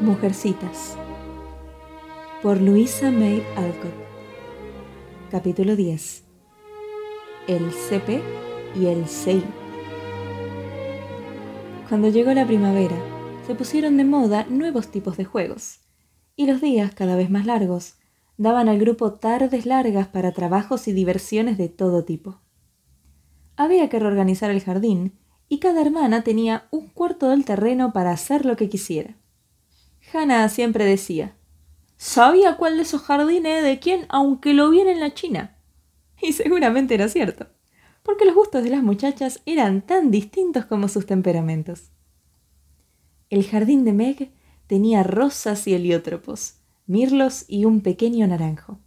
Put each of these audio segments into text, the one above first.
Mujercitas. Por Luisa May Alcott. Capítulo 10 El CP y el CI Cuando llegó la primavera, se pusieron de moda nuevos tipos de juegos, y los días cada vez más largos daban al grupo tardes largas para trabajos y diversiones de todo tipo. Había que reorganizar el jardín y cada hermana tenía un cuarto del terreno para hacer lo que quisiera. Hannah siempre decía, sabía cuál de esos jardines de quién, aunque lo viera en la China. Y seguramente era cierto, porque los gustos de las muchachas eran tan distintos como sus temperamentos. El jardín de Meg tenía rosas y heliótropos, mirlos y un pequeño naranjo.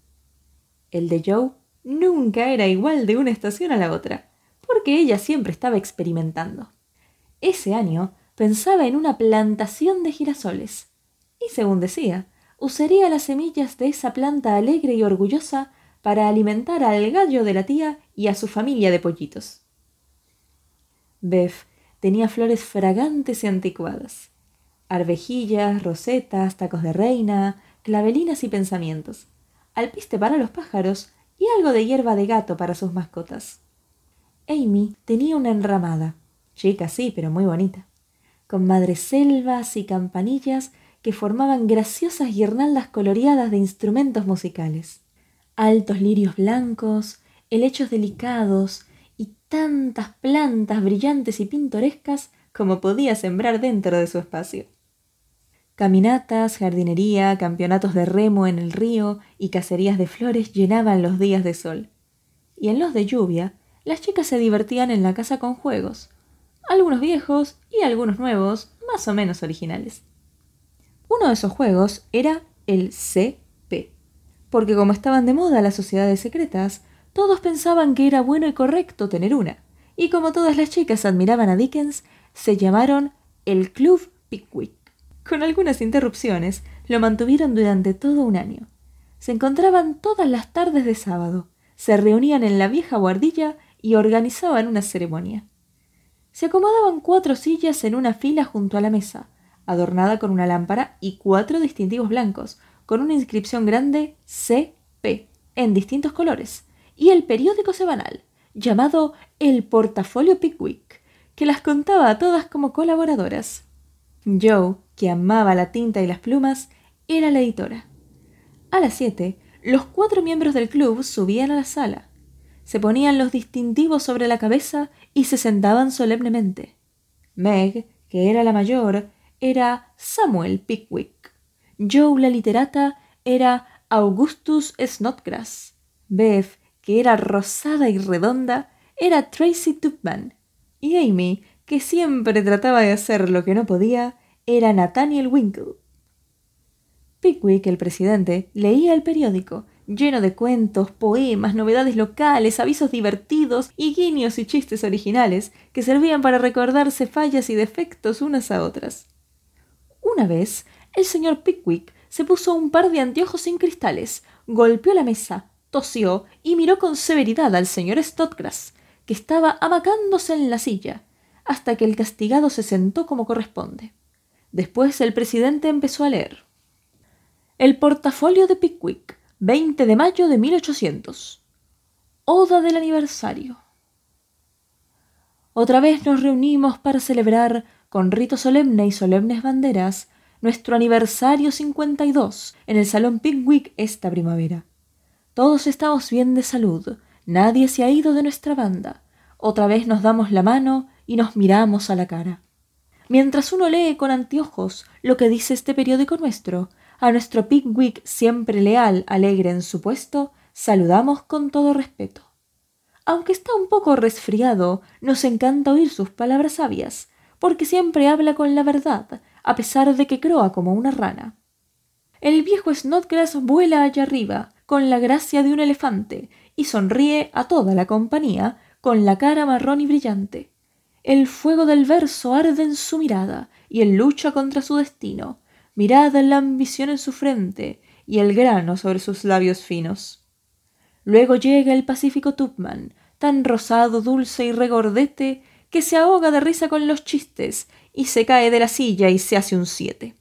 El de Joe nunca era igual de una estación a la otra, porque ella siempre estaba experimentando. Ese año pensaba en una plantación de girasoles, y según decía, usaría las semillas de esa planta alegre y orgullosa para alimentar al gallo de la tía y a su familia de pollitos. Bev tenía flores fragantes y anticuadas, arvejillas, rosetas, tacos de reina, clavelinas y pensamientos, alpiste para los pájaros y algo de hierba de gato para sus mascotas. Amy tenía una enramada, chica sí, pero muy bonita, con madreselvas y campanillas que formaban graciosas guirnaldas coloreadas de instrumentos musicales. Altos lirios blancos, helechos delicados y tantas plantas brillantes y pintorescas como podía sembrar dentro de su espacio. Caminatas, jardinería, campeonatos de remo en el río y cacerías de flores llenaban los días de sol. Y en los de lluvia, las chicas se divertían en la casa con juegos, algunos viejos y algunos nuevos, más o menos originales. Uno de esos juegos era el CP, porque como estaban de moda las sociedades secretas, todos pensaban que era bueno y correcto tener una, y como todas las chicas admiraban a Dickens, se llamaron el Club Pickwick. Con algunas interrupciones, lo mantuvieron durante todo un año. Se encontraban todas las tardes de sábado, se reunían en la vieja guardilla y organizaban una ceremonia. Se acomodaban cuatro sillas en una fila junto a la mesa, adornada con una lámpara y cuatro distintivos blancos, con una inscripción grande CP, en distintos colores, y el periódico semanal, llamado El Portafolio Pickwick, que las contaba a todas como colaboradoras. Joe, que amaba la tinta y las plumas, era la editora. A las siete, los cuatro miembros del club subían a la sala, se ponían los distintivos sobre la cabeza y se sentaban solemnemente. Meg, que era la mayor, era Samuel Pickwick. Joe, la literata, era Augustus Snodgrass. Bev, que era rosada y redonda, era Tracy Tupman. Y Amy, que siempre trataba de hacer lo que no podía, era Nathaniel Winkle. Pickwick, el presidente, leía el periódico lleno de cuentos, poemas, novedades locales, avisos divertidos y guiños y chistes originales que servían para recordarse fallas y defectos unas a otras. Una vez, el señor Pickwick se puso un par de anteojos sin cristales, golpeó la mesa, tosió y miró con severidad al señor Stotgrass, que estaba amacándose en la silla, hasta que el castigado se sentó como corresponde. Después el presidente empezó a leer. El portafolio de Pickwick, 20 de mayo de 1800. Oda del aniversario. Otra vez nos reunimos para celebrar, con rito solemne y solemnes banderas, nuestro aniversario 52 en el Salón Pickwick esta primavera. Todos estamos bien de salud, nadie se ha ido de nuestra banda. Otra vez nos damos la mano y nos miramos a la cara. Mientras uno lee con anteojos lo que dice este periódico nuestro, a nuestro Pickwick siempre leal, alegre en su puesto, saludamos con todo respeto. Aunque está un poco resfriado, nos encanta oír sus palabras sabias, porque siempre habla con la verdad, a pesar de que croa como una rana. El viejo Snodgrass vuela allá arriba, con la gracia de un elefante, y sonríe a toda la compañía, con la cara marrón y brillante. El fuego del verso arde en su mirada, y él lucha contra su destino, mirad la ambición en su frente y el grano sobre sus labios finos. Luego llega el pacífico Tupman, tan rosado, dulce y regordete, que se ahoga de risa con los chistes y se cae de la silla y se hace un siete.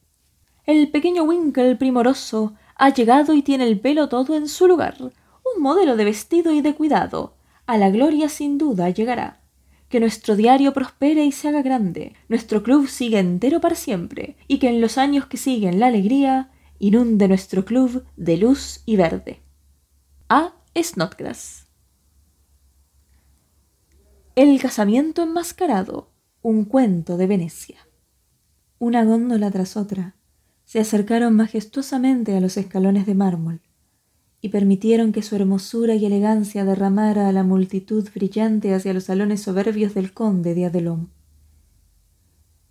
El pequeño Winkle primoroso ha llegado y tiene el pelo todo en su lugar. Un modelo de vestido y de cuidado. A la gloria sin duda llegará. Que nuestro diario prospere y se haga grande. Nuestro club siga entero para siempre. Y que en los años que siguen la alegría inunde nuestro club de luz y verde. A. Snodgrass. El casamiento enmascarado. Un cuento de Venecia. Una góndola tras otra se acercaron majestuosamente a los escalones de mármol y permitieron que su hermosura y elegancia derramara a la multitud brillante hacia los salones soberbios del conde de Adelón.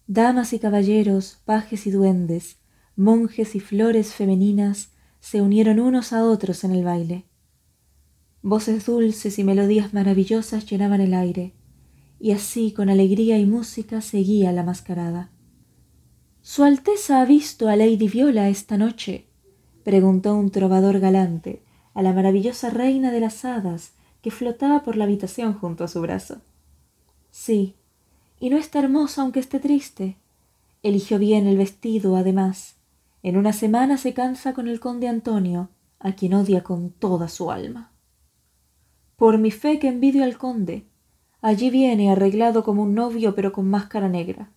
Damas y caballeros, pajes y duendes, monjes y flores femeninas se unieron unos a otros en el baile. Voces dulces y melodías maravillosas llenaban el aire, y así con alegría y música seguía la mascarada. ¿Su Alteza ha visto a Lady Viola esta noche? preguntó un trovador galante a la maravillosa reina de las hadas que flotaba por la habitación junto a su brazo. Sí, y no está hermosa aunque esté triste. Eligió bien el vestido, además. En una semana se cansa con el conde Antonio, a quien odia con toda su alma. Por mi fe que envidio al conde. Allí viene arreglado como un novio pero con máscara negra.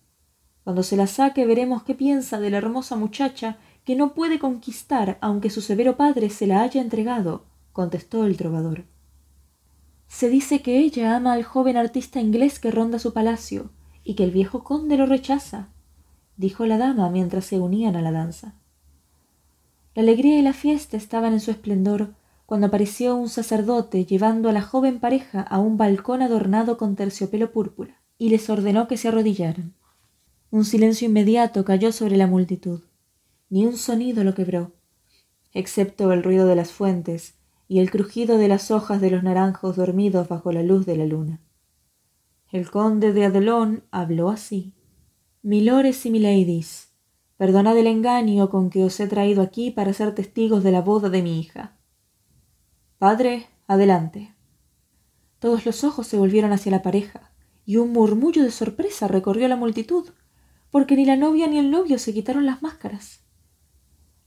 Cuando se la saque veremos qué piensa de la hermosa muchacha que no puede conquistar aunque su severo padre se la haya entregado, contestó el trovador. Se dice que ella ama al joven artista inglés que ronda su palacio y que el viejo conde lo rechaza, dijo la dama mientras se unían a la danza. La alegría y la fiesta estaban en su esplendor cuando apareció un sacerdote llevando a la joven pareja a un balcón adornado con terciopelo púrpura y les ordenó que se arrodillaran. Un silencio inmediato cayó sobre la multitud. Ni un sonido lo quebró, excepto el ruido de las fuentes y el crujido de las hojas de los naranjos dormidos bajo la luz de la luna. El conde de Adelón habló así. Milores y miladies, perdonad el engaño con que os he traído aquí para ser testigos de la boda de mi hija. Padre, adelante. Todos los ojos se volvieron hacia la pareja, y un murmullo de sorpresa recorrió la multitud porque ni la novia ni el novio se quitaron las máscaras.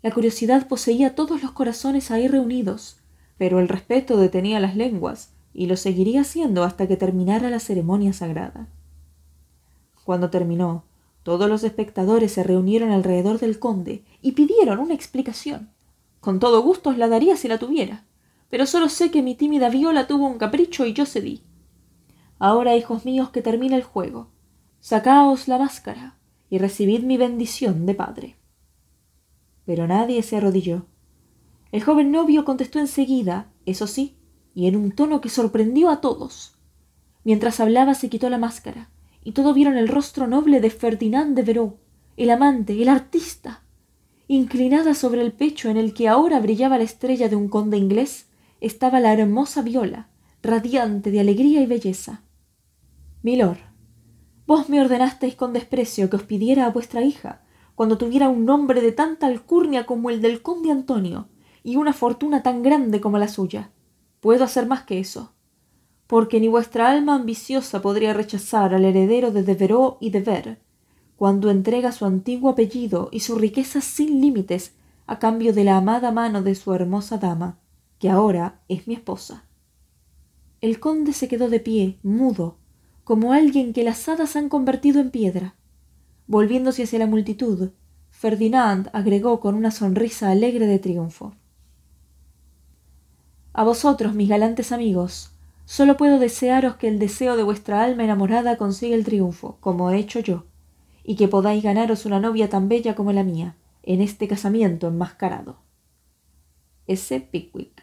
La curiosidad poseía todos los corazones ahí reunidos, pero el respeto detenía las lenguas, y lo seguiría haciendo hasta que terminara la ceremonia sagrada. Cuando terminó, todos los espectadores se reunieron alrededor del conde y pidieron una explicación. Con todo gusto os la daría si la tuviera, pero solo sé que mi tímida viola tuvo un capricho y yo cedí. Ahora, hijos míos, que termina el juego. Sacaos la máscara y recibid mi bendición de padre. Pero nadie se arrodilló. El joven novio contestó enseguida, eso sí, y en un tono que sorprendió a todos. Mientras hablaba se quitó la máscara, y todos vieron el rostro noble de Ferdinand de Veró, el amante, el artista. Inclinada sobre el pecho en el que ahora brillaba la estrella de un conde inglés, estaba la hermosa viola, radiante de alegría y belleza. Milord, Vos me ordenasteis con desprecio que os pidiera a vuestra hija, cuando tuviera un nombre de tanta alcurnia como el del conde Antonio, y una fortuna tan grande como la suya. Puedo hacer más que eso. Porque ni vuestra alma ambiciosa podría rechazar al heredero de Devereux y de Ver, cuando entrega su antiguo apellido y su riqueza sin límites a cambio de la amada mano de su hermosa dama, que ahora es mi esposa. El conde se quedó de pie, mudo, como alguien que las hadas han convertido en piedra. Volviéndose hacia la multitud, Ferdinand agregó con una sonrisa alegre de triunfo. A vosotros, mis galantes amigos, solo puedo desearos que el deseo de vuestra alma enamorada consiga el triunfo, como he hecho yo, y que podáis ganaros una novia tan bella como la mía, en este casamiento enmascarado. S. Pickwick.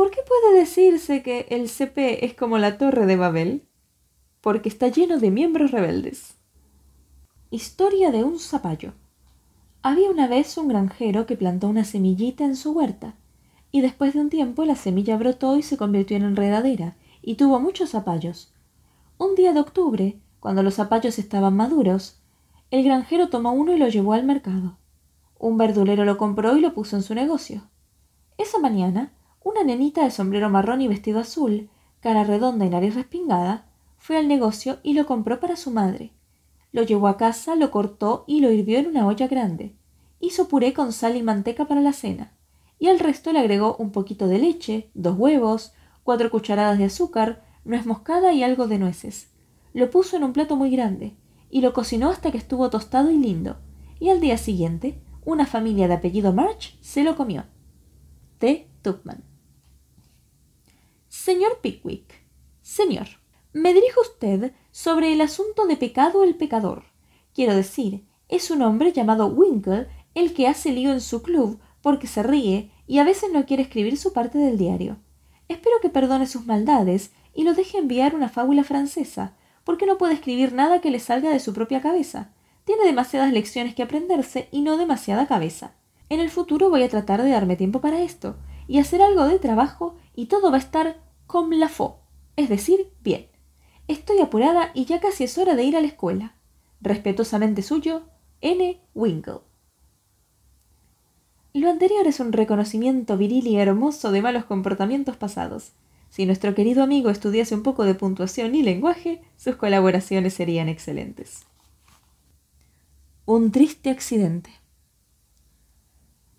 ¿Por qué puede decirse que el CP es como la Torre de Babel? Porque está lleno de miembros rebeldes. Historia de un zapallo. Había una vez un granjero que plantó una semillita en su huerta, y después de un tiempo la semilla brotó y se convirtió en enredadera, y tuvo muchos zapallos. Un día de octubre, cuando los zapallos estaban maduros, el granjero tomó uno y lo llevó al mercado. Un verdulero lo compró y lo puso en su negocio. Esa mañana, una nenita de sombrero marrón y vestido azul, cara redonda y nariz respingada, fue al negocio y lo compró para su madre. Lo llevó a casa, lo cortó y lo hirvió en una olla grande. Hizo puré con sal y manteca para la cena, y al resto le agregó un poquito de leche, dos huevos, cuatro cucharadas de azúcar, nuez moscada y algo de nueces. Lo puso en un plato muy grande, y lo cocinó hasta que estuvo tostado y lindo, y al día siguiente, una familia de apellido March se lo comió. T. Tupman. Señor Pickwick. Señor, me dirijo a usted sobre el asunto de pecado el pecador. Quiero decir, es un hombre llamado Winkle el que hace lío en su club porque se ríe y a veces no quiere escribir su parte del diario. Espero que perdone sus maldades y lo deje enviar una fábula francesa, porque no puede escribir nada que le salga de su propia cabeza. Tiene demasiadas lecciones que aprenderse y no demasiada cabeza. En el futuro voy a tratar de darme tiempo para esto y hacer algo de trabajo y todo va a estar comme la faux, es decir, bien. Estoy apurada y ya casi es hora de ir a la escuela. Respetuosamente suyo, N. Winkle. Lo anterior es un reconocimiento viril y hermoso de malos comportamientos pasados. Si nuestro querido amigo estudiase un poco de puntuación y lenguaje, sus colaboraciones serían excelentes. Un triste accidente.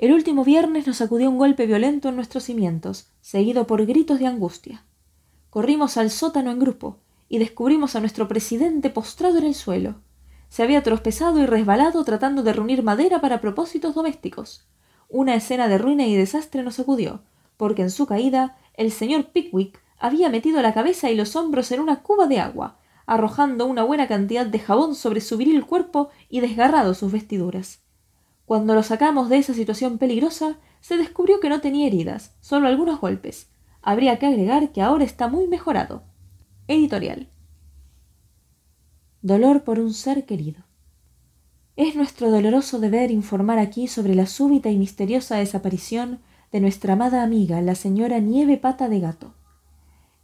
El último viernes nos sacudió un golpe violento en nuestros cimientos, seguido por gritos de angustia. Corrimos al sótano en grupo y descubrimos a nuestro presidente postrado en el suelo. Se había tropezado y resbalado tratando de reunir madera para propósitos domésticos. Una escena de ruina y desastre nos sacudió, porque en su caída el señor Pickwick había metido la cabeza y los hombros en una cuba de agua, arrojando una buena cantidad de jabón sobre su viril cuerpo y desgarrado sus vestiduras. Cuando lo sacamos de esa situación peligrosa, se descubrió que no tenía heridas, solo algunos golpes. Habría que agregar que ahora está muy mejorado. Editorial. Dolor por un ser querido. Es nuestro doloroso deber informar aquí sobre la súbita y misteriosa desaparición de nuestra amada amiga, la señora Nieve Pata de Gato.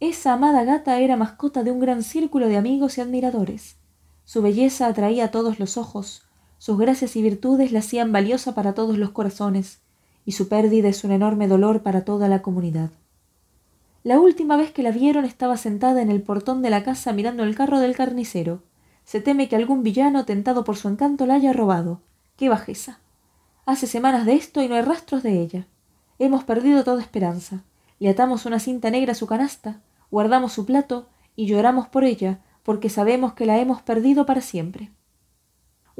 Esa amada gata era mascota de un gran círculo de amigos y admiradores. Su belleza atraía a todos los ojos, sus gracias y virtudes la hacían valiosa para todos los corazones, y su pérdida es un enorme dolor para toda la comunidad. La última vez que la vieron estaba sentada en el portón de la casa mirando el carro del carnicero, se teme que algún villano tentado por su encanto la haya robado. ¡Qué bajeza! Hace semanas de esto y no hay rastros de ella. Hemos perdido toda esperanza. Le atamos una cinta negra a su canasta, guardamos su plato y lloramos por ella, porque sabemos que la hemos perdido para siempre.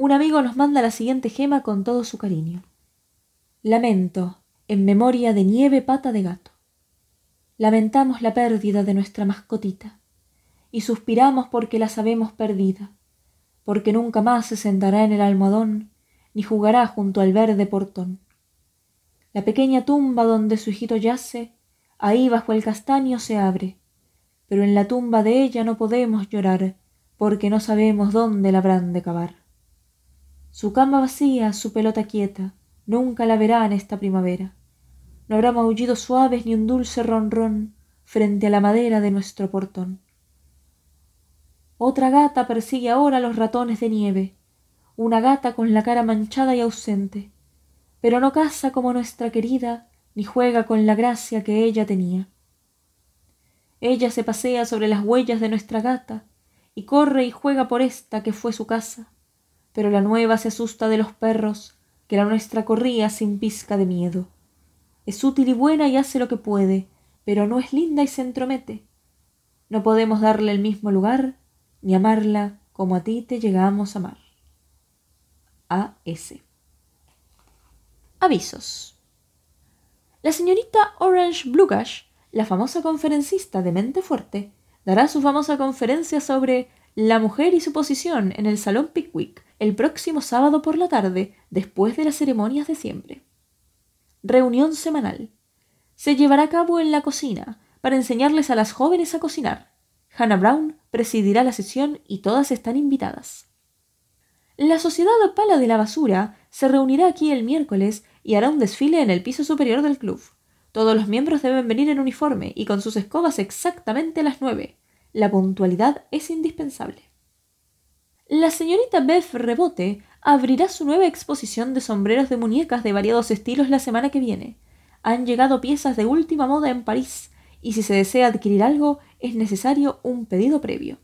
Un amigo nos manda la siguiente gema con todo su cariño. Lamento, en memoria de Nieve Pata de Gato. Lamentamos la pérdida de nuestra mascotita, y suspiramos porque la sabemos perdida porque nunca más se sentará en el almohadón, ni jugará junto al verde portón. La pequeña tumba donde su hijito yace, ahí bajo el castaño se abre, pero en la tumba de ella no podemos llorar, porque no sabemos dónde la habrán de cavar. Su cama vacía, su pelota quieta, nunca la verá en esta primavera. No habrá maullidos suaves ni un dulce ronrón frente a la madera de nuestro portón. Otra gata persigue ahora los ratones de nieve, una gata con la cara manchada y ausente, pero no caza como nuestra querida, ni juega con la gracia que ella tenía. Ella se pasea sobre las huellas de nuestra gata, y corre y juega por esta que fue su casa, pero la nueva se asusta de los perros, que la nuestra corría sin pizca de miedo. Es útil y buena y hace lo que puede, pero no es linda y se entromete. No podemos darle el mismo lugar, ni amarla como a ti te llegamos a amar. A.S. Avisos. La señorita Orange Blugash, la famosa conferencista de mente fuerte, dará su famosa conferencia sobre la mujer y su posición en el Salón Pickwick el próximo sábado por la tarde, después de las ceremonias de siempre. Reunión semanal. Se llevará a cabo en la cocina para enseñarles a las jóvenes a cocinar. Hannah Brown presidirá la sesión y todas están invitadas. La Sociedad Pala de la Basura se reunirá aquí el miércoles y hará un desfile en el piso superior del club. Todos los miembros deben venir en uniforme y con sus escobas exactamente a las nueve. La puntualidad es indispensable. La señorita Beth Rebote abrirá su nueva exposición de sombreros de muñecas de variados estilos la semana que viene. Han llegado piezas de última moda en París y si se desea adquirir algo es necesario un pedido previo.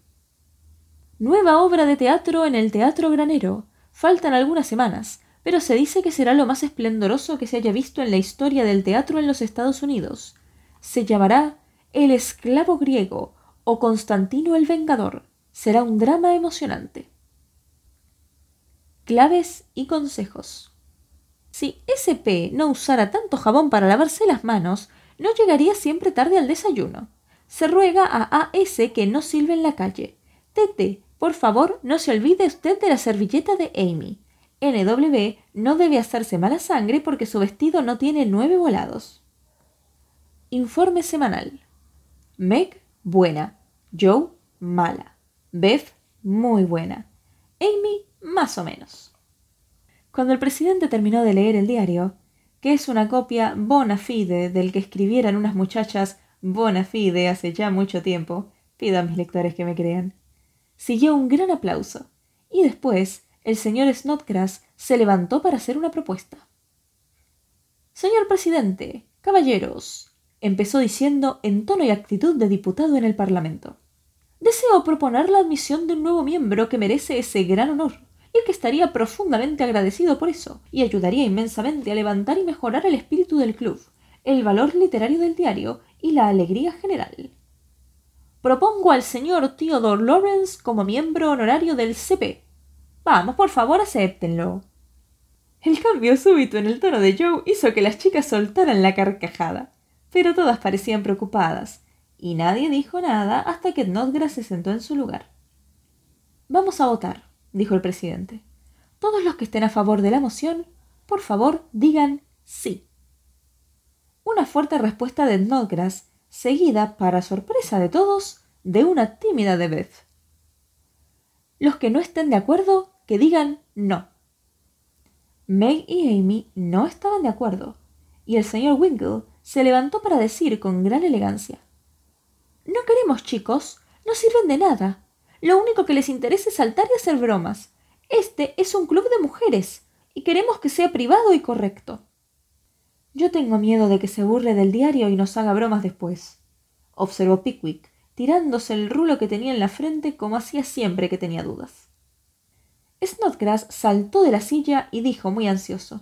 Nueva obra de teatro en el Teatro Granero. Faltan algunas semanas, pero se dice que será lo más esplendoroso que se haya visto en la historia del teatro en los Estados Unidos. Se llamará El esclavo griego o Constantino el Vengador. Será un drama emocionante. Claves y consejos. Si SP no usara tanto jabón para lavarse las manos, no llegaría siempre tarde al desayuno. Se ruega a AS que no silbe en la calle. Tete, por favor, no se olvide usted de la servilleta de Amy. NW no debe hacerse mala sangre porque su vestido no tiene nueve volados. Informe semanal. Meg, buena. Joe, mala. Beth, muy buena. Amy, más o menos. Cuando el presidente terminó de leer el diario, que es una copia bona fide del que escribieran unas muchachas bona fide hace ya mucho tiempo, pido a mis lectores que me crean, siguió un gran aplauso, y después el señor Snodgrass se levantó para hacer una propuesta. Señor presidente, caballeros, empezó diciendo en tono y actitud de diputado en el Parlamento. Deseo proponer la admisión de un nuevo miembro que merece ese gran honor, que estaría profundamente agradecido por eso, y ayudaría inmensamente a levantar y mejorar el espíritu del club, el valor literario del diario y la alegría general. Propongo al señor Theodore Lawrence como miembro honorario del CP, Vamos, por favor, acéptenlo. El cambio súbito en el tono de Joe hizo que las chicas soltaran la carcajada, pero todas parecían preocupadas, y nadie dijo nada hasta que Nodgrass se sentó en su lugar. Vamos a votar, dijo el presidente. Todos los que estén a favor de la moción, por favor, digan sí. Una fuerte respuesta de Nodgrass, seguida, para sorpresa de todos, de una tímida de Beth. Los que no estén de acuerdo, que digan no. Meg y Amy no estaban de acuerdo, y el señor Winkle se levantó para decir con gran elegancia No queremos chicos, no sirven de nada. Lo único que les interesa es saltar y hacer bromas. Este es un club de mujeres, y queremos que sea privado y correcto. Yo tengo miedo de que se burle del diario y nos haga bromas después, observó Pickwick, tirándose el rulo que tenía en la frente como hacía siempre que tenía dudas. Snodgrass saltó de la silla y dijo muy ansioso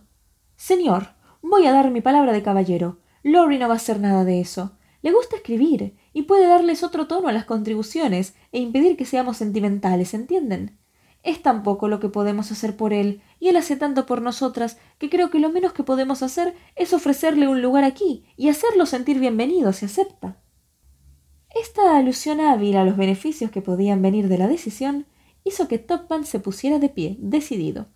Señor, voy a dar mi palabra de caballero. Lori no va a hacer nada de eso. Le gusta escribir y puede darles otro tono a las contribuciones e impedir que seamos sentimentales, ¿entienden? Es tan poco lo que podemos hacer por él, y él hace tanto por nosotras, que creo que lo menos que podemos hacer es ofrecerle un lugar aquí y hacerlo sentir bienvenido si acepta. Esta alusión hábil a los beneficios que podían venir de la decisión hizo que Topman se pusiera de pie, decidido.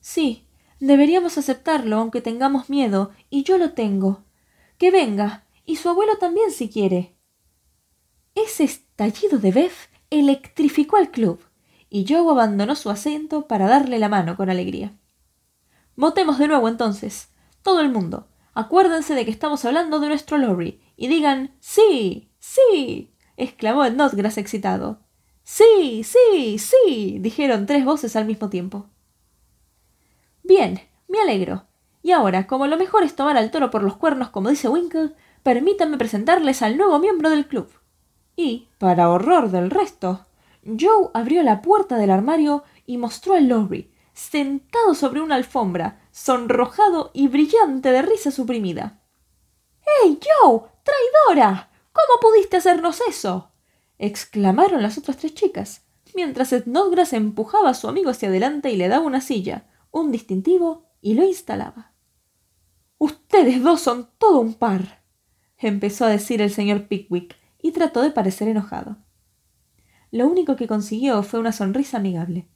Sí, deberíamos aceptarlo aunque tengamos miedo, y yo lo tengo. Que venga, y su abuelo también si quiere. Ese estallido de Beth electrificó al club, y Joe abandonó su asiento para darle la mano con alegría. Votemos de nuevo entonces. Todo el mundo. Acuérdense de que estamos hablando de nuestro Lorry, y digan sí, sí. exclamó el Notgrass excitado. Sí, sí, sí. dijeron tres voces al mismo tiempo. Bien, me alegro. Y ahora, como lo mejor es tomar al toro por los cuernos, como dice Winkle, permítanme presentarles al nuevo miembro del club. Y, para horror del resto, Joe abrió la puerta del armario y mostró a Lowry, sentado sobre una alfombra, sonrojado y brillante de risa suprimida. ¡Hey, Joe! ¡Traidora! ¿Cómo pudiste hacernos eso? exclamaron las otras tres chicas, mientras Snodgrass empujaba a su amigo hacia adelante y le daba una silla, un distintivo y lo instalaba. Ustedes dos son todo un par, empezó a decir el señor Pickwick, y trató de parecer enojado. Lo único que consiguió fue una sonrisa amigable.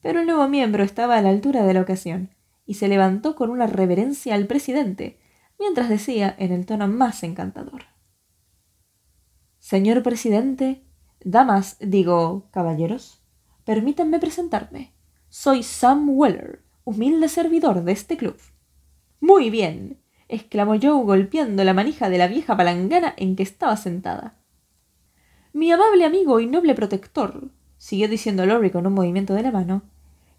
Pero el nuevo miembro estaba a la altura de la ocasión, y se levantó con una reverencia al presidente, mientras decía en el tono más encantador Señor presidente, damas, digo, caballeros, permítanme presentarme. Soy Sam Weller, humilde servidor de este club. Muy bien, exclamó Joe golpeando la manija de la vieja palangana en que estaba sentada. Mi amable amigo y noble protector, siguió diciendo Lorry con un movimiento de la mano,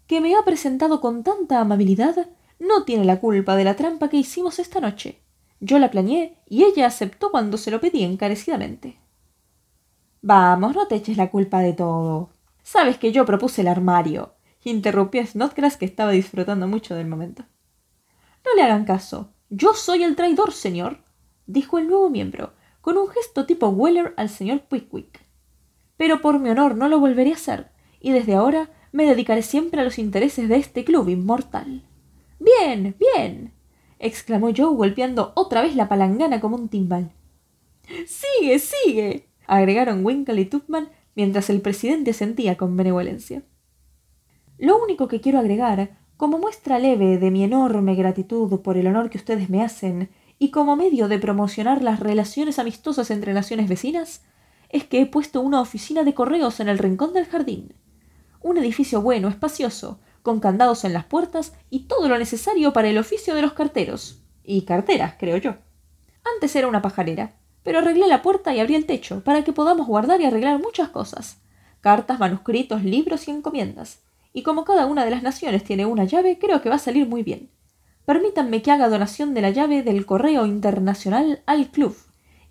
que me ha presentado con tanta amabilidad, no tiene la culpa de la trampa que hicimos esta noche. Yo la planeé y ella aceptó cuando se lo pedí encarecidamente. Vamos, no te eches la culpa de todo, Sabes que yo propuse el armario, interrumpió Snodgrass que estaba disfrutando mucho del momento. No le hagan caso. Yo soy el traidor, señor, dijo el nuevo miembro, con un gesto tipo Weller al señor Pickwick. Pero por mi honor no lo volveré a hacer, y desde ahora me dedicaré siempre a los intereses de este club inmortal. Bien, bien. exclamó Joe golpeando otra vez la palangana como un timbal. Sigue, sigue. agregaron Winkle y Tupman mientras el presidente asentía con benevolencia. Lo único que quiero agregar, como muestra leve de mi enorme gratitud por el honor que ustedes me hacen y como medio de promocionar las relaciones amistosas entre naciones vecinas, es que he puesto una oficina de correos en el rincón del jardín. Un edificio bueno, espacioso, con candados en las puertas y todo lo necesario para el oficio de los carteros. Y carteras, creo yo. Antes era una pajarera, pero arreglé la puerta y abrí el techo para que podamos guardar y arreglar muchas cosas. Cartas, manuscritos, libros y encomiendas y como cada una de las naciones tiene una llave, creo que va a salir muy bien. Permítanme que haga donación de la llave del correo internacional al club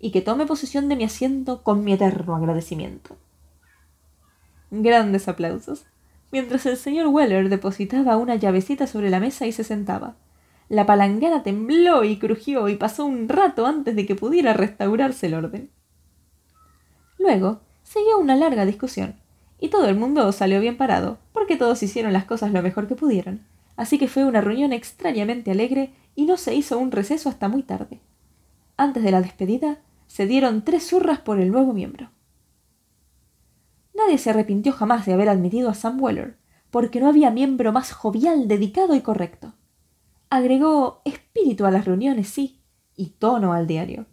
y que tome posesión de mi asiento con mi eterno agradecimiento. Grandes aplausos, mientras el señor Weller depositaba una llavecita sobre la mesa y se sentaba. La palangana tembló y crujió y pasó un rato antes de que pudiera restaurarse el orden. Luego siguió una larga discusión, y todo el mundo salió bien parado, porque todos hicieron las cosas lo mejor que pudieron. Así que fue una reunión extrañamente alegre y no se hizo un receso hasta muy tarde. Antes de la despedida, se dieron tres zurras por el nuevo miembro. Nadie se arrepintió jamás de haber admitido a Sam Weller, porque no había miembro más jovial, dedicado y correcto. Agregó espíritu a las reuniones, sí, y tono al diario.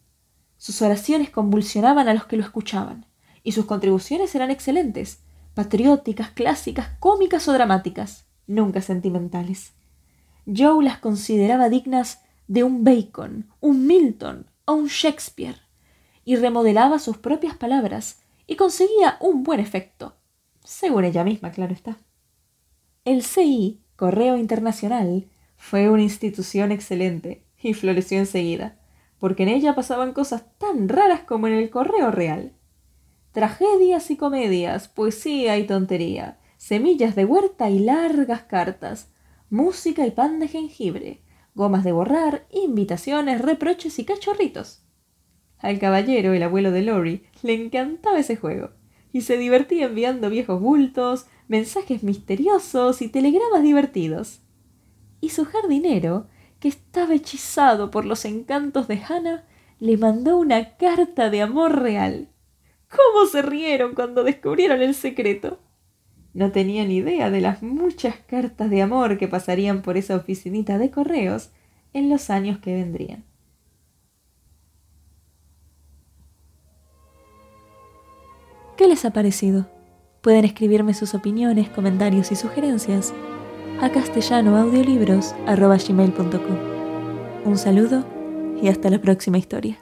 Sus oraciones convulsionaban a los que lo escuchaban, y sus contribuciones eran excelentes, patrióticas, clásicas, cómicas o dramáticas, nunca sentimentales. Joe las consideraba dignas de un Bacon, un Milton o un Shakespeare, y remodelaba sus propias palabras y conseguía un buen efecto, según ella misma, claro está. El CI, Correo Internacional, fue una institución excelente y floreció enseguida, porque en ella pasaban cosas tan raras como en el correo real. Tragedias y comedias, poesía y tontería, semillas de huerta y largas cartas, música y pan de jengibre, gomas de borrar, invitaciones, reproches y cachorritos. Al caballero, el abuelo de Lori, le encantaba ese juego, y se divertía enviando viejos bultos, mensajes misteriosos y telegramas divertidos. Y su jardinero, que estaba hechizado por los encantos de Hannah, le mandó una carta de amor real. ¿Cómo se rieron cuando descubrieron el secreto? No tenían idea de las muchas cartas de amor que pasarían por esa oficinita de correos en los años que vendrían. ¿Qué les ha parecido? Pueden escribirme sus opiniones, comentarios y sugerencias a castellanoaudiolibros.com. Un saludo y hasta la próxima historia.